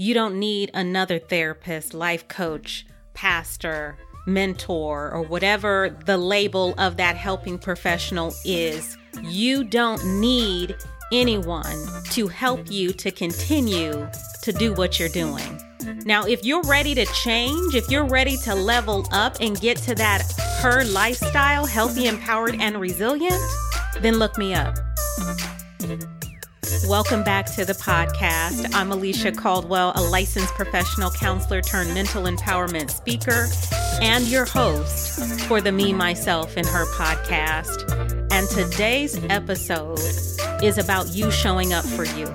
You don't need another therapist, life coach, pastor, mentor, or whatever the label of that helping professional is. You don't need anyone to help you to continue to do what you're doing. Now, if you're ready to change, if you're ready to level up and get to that her lifestyle, healthy, empowered, and resilient, then look me up. Welcome back to the podcast. I'm Alicia Caldwell, a licensed professional counselor turned mental empowerment speaker and your host for the Me, Myself, and Her podcast. And today's episode is about you showing up for you.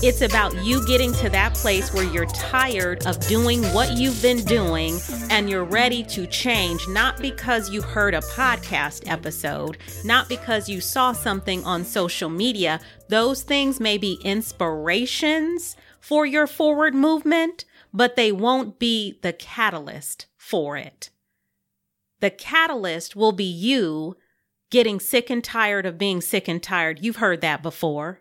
It's about you getting to that place where you're tired of doing what you've been doing and you're ready to change, not because you heard a podcast episode, not because you saw something on social media. Those things may be inspirations for your forward movement, but they won't be the catalyst for it. The catalyst will be you getting sick and tired of being sick and tired. You've heard that before.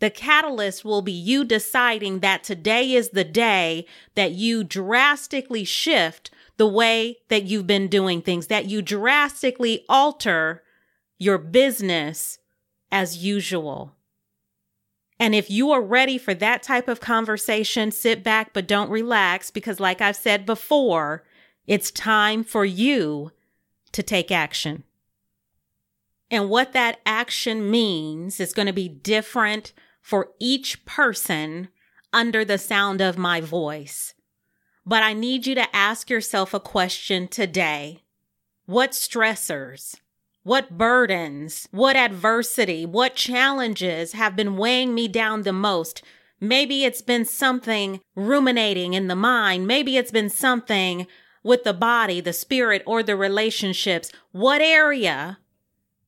The catalyst will be you deciding that today is the day that you drastically shift the way that you've been doing things, that you drastically alter your business as usual. And if you are ready for that type of conversation, sit back, but don't relax because, like I've said before, it's time for you to take action. And what that action means is going to be different for each person under the sound of my voice. But I need you to ask yourself a question today. What stressors, what burdens, what adversity, what challenges have been weighing me down the most? Maybe it's been something ruminating in the mind. Maybe it's been something with the body, the spirit, or the relationships. What area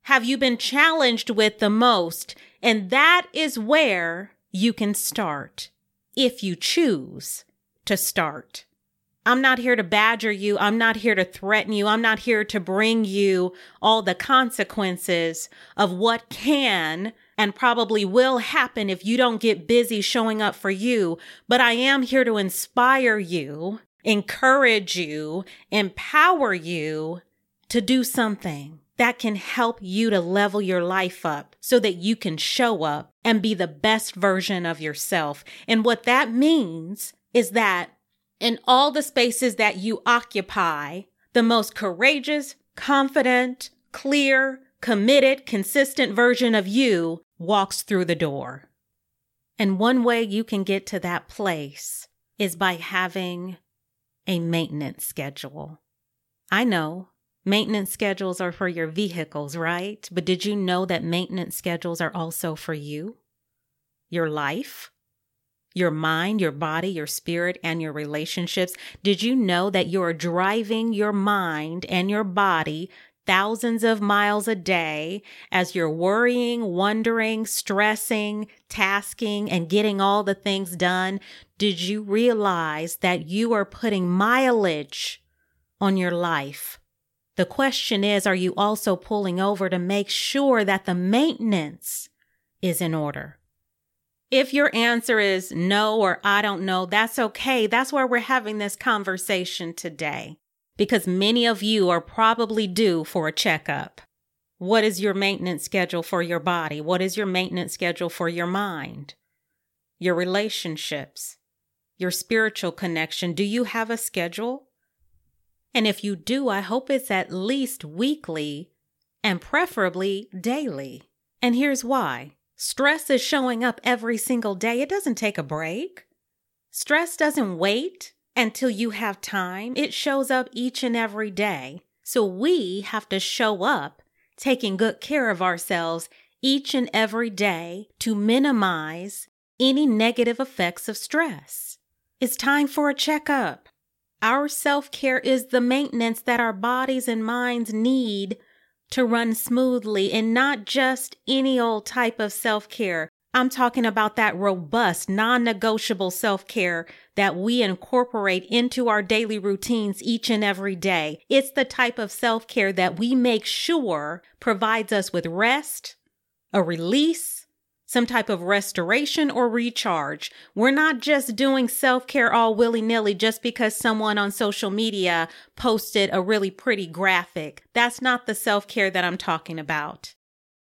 have you been challenged with the most? And that is where you can start if you choose to start. I'm not here to badger you. I'm not here to threaten you. I'm not here to bring you all the consequences of what can and probably will happen if you don't get busy showing up for you. But I am here to inspire you, encourage you, empower you to do something that can help you to level your life up so that you can show up and be the best version of yourself. And what that means is that in all the spaces that you occupy, the most courageous, confident, clear, committed, consistent version of you walks through the door. And one way you can get to that place is by having a maintenance schedule. I know Maintenance schedules are for your vehicles, right? But did you know that maintenance schedules are also for you? Your life? Your mind, your body, your spirit, and your relationships? Did you know that you're driving your mind and your body thousands of miles a day as you're worrying, wondering, stressing, tasking, and getting all the things done? Did you realize that you are putting mileage on your life? The question is, are you also pulling over to make sure that the maintenance is in order? If your answer is no or I don't know, that's okay. That's why we're having this conversation today because many of you are probably due for a checkup. What is your maintenance schedule for your body? What is your maintenance schedule for your mind? Your relationships? Your spiritual connection? Do you have a schedule? And if you do, I hope it's at least weekly and preferably daily. And here's why stress is showing up every single day, it doesn't take a break. Stress doesn't wait until you have time, it shows up each and every day. So we have to show up taking good care of ourselves each and every day to minimize any negative effects of stress. It's time for a checkup. Our self care is the maintenance that our bodies and minds need to run smoothly and not just any old type of self care. I'm talking about that robust, non negotiable self care that we incorporate into our daily routines each and every day. It's the type of self care that we make sure provides us with rest, a release, some type of restoration or recharge. We're not just doing self care all willy nilly just because someone on social media posted a really pretty graphic. That's not the self care that I'm talking about.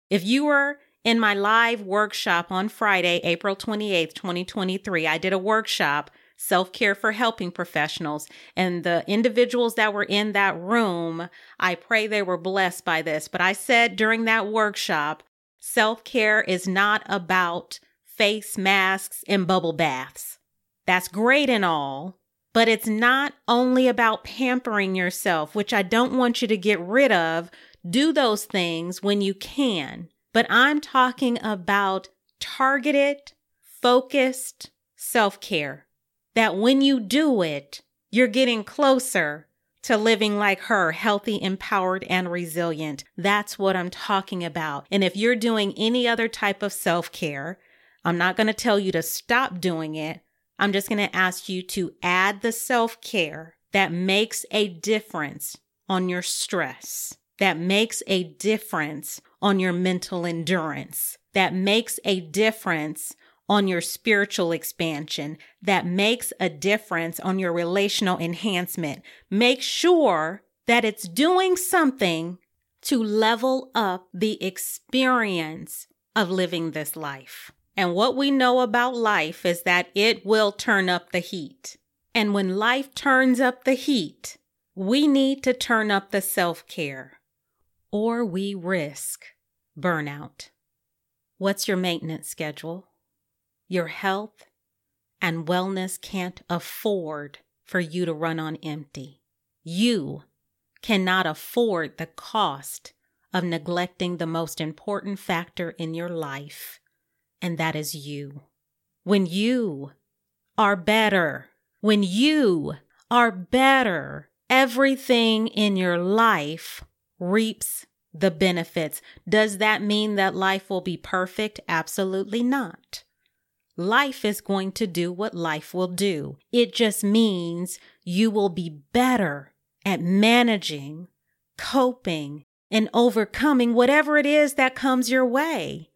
If you were in my live workshop on Friday, April 28th, 2023, I did a workshop self care for helping professionals. And the individuals that were in that room, I pray they were blessed by this. But I said during that workshop, self care is not about face masks and bubble baths. That's great and all, but it's not only about pampering yourself, which I don't want you to get rid of. Do those things when you can. But I'm talking about targeted, focused self care that when you do it, you're getting closer to living like her, healthy, empowered, and resilient. That's what I'm talking about. And if you're doing any other type of self care, I'm not going to tell you to stop doing it. I'm just going to ask you to add the self care that makes a difference on your stress, that makes a difference on your mental endurance, that makes a difference on your spiritual expansion, that makes a difference on your relational enhancement. Make sure that it's doing something to level up the experience of living this life. And what we know about life is that it will turn up the heat. And when life turns up the heat, we need to turn up the self care or we risk burnout. What's your maintenance schedule? Your health and wellness can't afford for you to run on empty. You cannot afford the cost of neglecting the most important factor in your life, and that is you. When you are better, when you are better, everything in your life reaps the benefits. Does that mean that life will be perfect? Absolutely not life is going to do what life will do. It just means you will be better at managing, coping, and overcoming whatever it is that comes your way.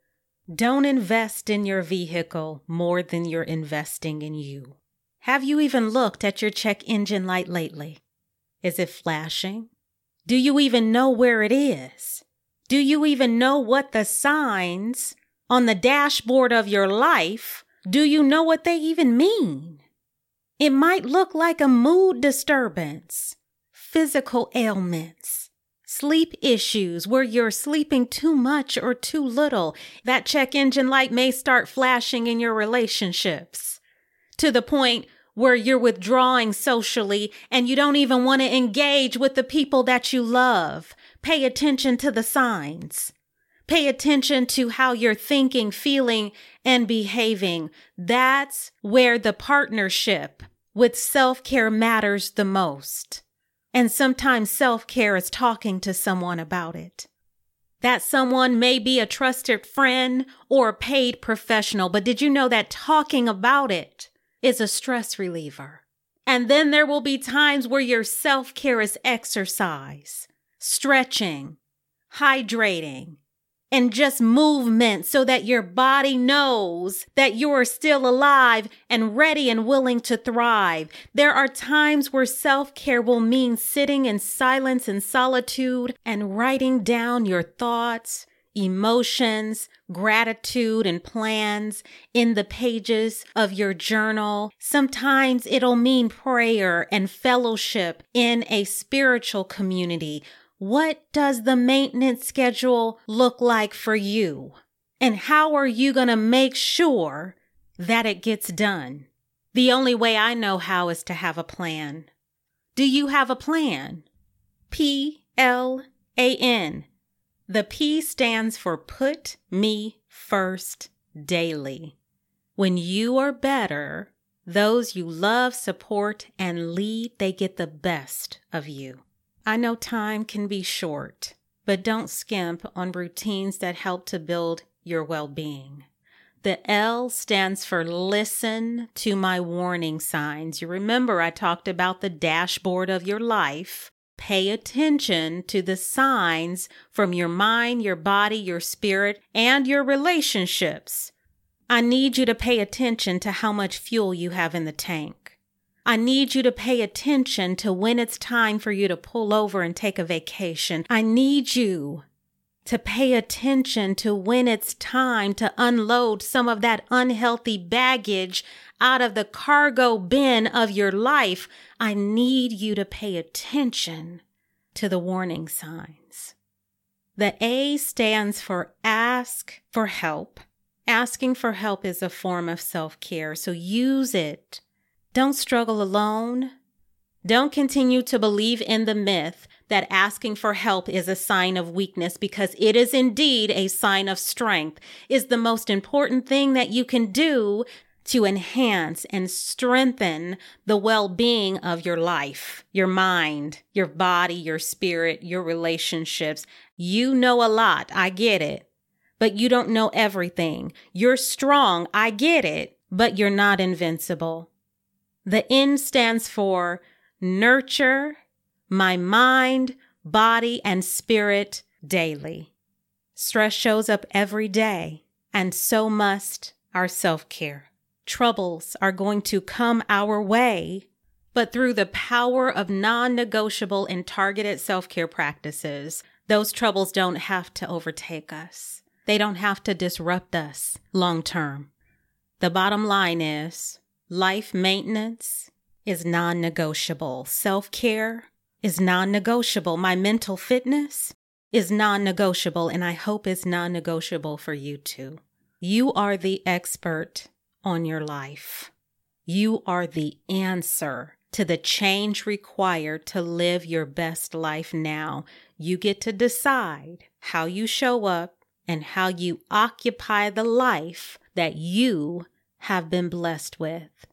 Don't invest in your vehicle more than you're investing in you. Have you even looked at your check engine light lately? Is it flashing? Do you even know where it is? Do you even know what the signs on the dashboard of your life do you know what they even mean? It might look like a mood disturbance, physical ailments, sleep issues where you're sleeping too much or too little. That check engine light may start flashing in your relationships to the point where you're withdrawing socially and you don't even want to engage with the people that you love. Pay attention to the signs. Pay attention to how you're thinking, feeling, and behaving. That's where the partnership with self care matters the most. And sometimes self care is talking to someone about it. That someone may be a trusted friend or a paid professional, but did you know that talking about it is a stress reliever? And then there will be times where your self care is exercise, stretching, hydrating, and just movement so that your body knows that you're still alive and ready and willing to thrive. There are times where self care will mean sitting in silence and solitude and writing down your thoughts, emotions, gratitude, and plans in the pages of your journal. Sometimes it'll mean prayer and fellowship in a spiritual community what does the maintenance schedule look like for you? And how are you going to make sure that it gets done? The only way I know how is to have a plan. Do you have a plan? P L A N. The P stands for Put Me First Daily. When you are better, those you love, support, and lead, they get the best of you. I know time can be short, but don't skimp on routines that help to build your well being. The L stands for listen to my warning signs. You remember I talked about the dashboard of your life. Pay attention to the signs from your mind, your body, your spirit, and your relationships I need you to pay attention to how much fuel you have in the tank. I need you to pay attention to when it's time for you to pull over and take a vacation. I need you to pay attention to when it's time to unload some of that unhealthy baggage out of the cargo bin of your life. I need you to pay attention to the warning signs. The A stands for ask for help. Asking for help is a form of self care, so use it. Don't struggle alone. Don't continue to believe in the myth that asking for help is a sign of weakness because it is indeed a sign of strength, is the most important thing that you can do to enhance and strengthen the well being of your life, your mind, your body, your spirit, your relationships. You know a lot. I get it but you don't know everything. You're strong. I get it, but you're not invincible. The N stands for nurture my mind, body, and spirit daily. Stress shows up every day, and so must our self care. Troubles are going to come our way, but through the power of non negotiable and targeted self care practices, those troubles don't have to overtake us. They don't have to disrupt us long term. The bottom line is life maintenance is non negotiable. Self care is non negotiable. My mental fitness is non negotiable, and I hope is non negotiable for you too. You are the expert on your life. You are the answer to the change required to live your best life now. You get to decide how you show up and how you occupy the life that you have been blessed with.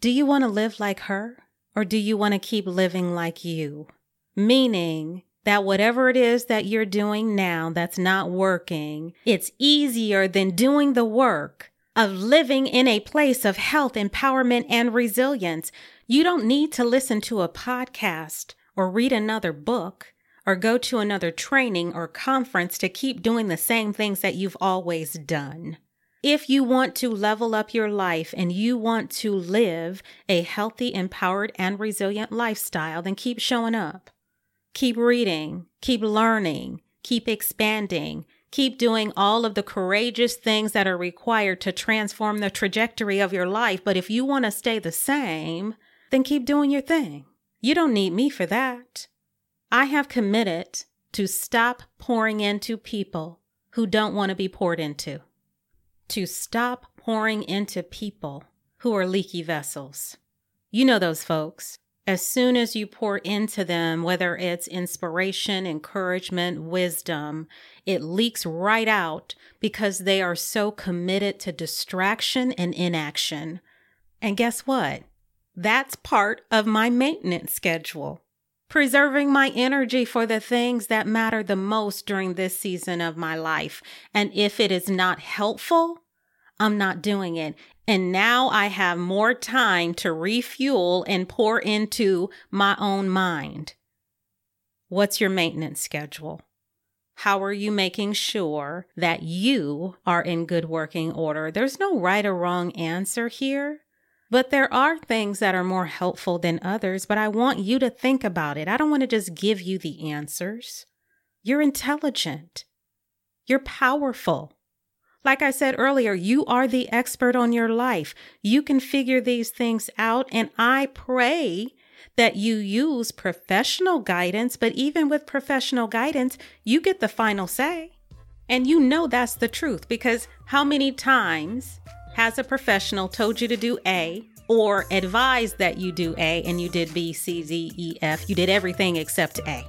Do you want to live like her or do you want to keep living like you? Meaning that whatever it is that you're doing now that's not working, it's easier than doing the work of living in a place of health, empowerment, and resilience. You don't need to listen to a podcast or read another book or go to another training or conference to keep doing the same things that you've always done. If you want to level up your life and you want to live a healthy, empowered, and resilient lifestyle, then keep showing up. Keep reading, keep learning, keep expanding, keep doing all of the courageous things that are required to transform the trajectory of your life. But if you want to stay the same, then keep doing your thing. You don't need me for that. I have committed to stop pouring into people who don't want to be poured into, to stop pouring into people who are leaky vessels. You know those folks. As soon as you pour into them, whether it's inspiration, encouragement, wisdom, it leaks right out because they are so committed to distraction and inaction. And guess what? That's part of my maintenance schedule preserving my energy for the things that matter the most during this season of my life. And if it is not helpful, I'm not doing it. And now I have more time to refuel and pour into my own mind. What's your maintenance schedule? How are you making sure that you are in good working order? There's no right or wrong answer here. But there are things that are more helpful than others, but I want you to think about it. I don't want to just give you the answers. You're intelligent. You're powerful. Like I said earlier, you are the expert on your life. You can figure these things out, and I pray that you use professional guidance, but even with professional guidance, you get the final say. And you know that's the truth because how many times has a professional told you to do A or advised that you do A and you did B, C, D, E, F, you did everything except A.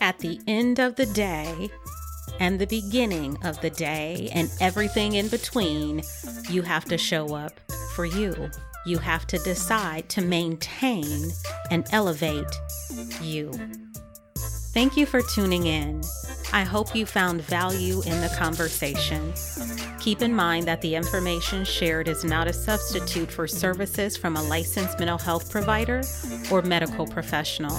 At the end of the day and the beginning of the day and everything in between, you have to show up for you. You have to decide to maintain and elevate you. Thank you for tuning in. I hope you found value in the conversation. Keep in mind that the information shared is not a substitute for services from a licensed mental health provider or medical professional.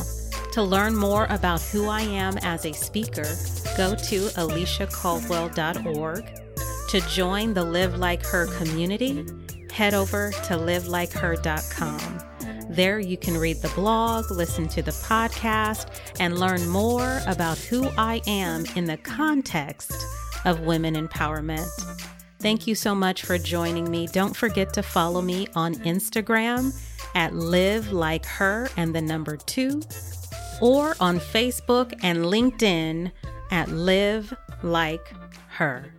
To learn more about who I am as a speaker, go to aliciacaldwell.org To join the Live Like Her community, head over to livelikeher.com. There you can read the blog, listen to the podcast, and learn more about who I am in the context of women empowerment. Thank you so much for joining me. Don't forget to follow me on Instagram at live like her and the number two, or on Facebook and LinkedIn at live like her.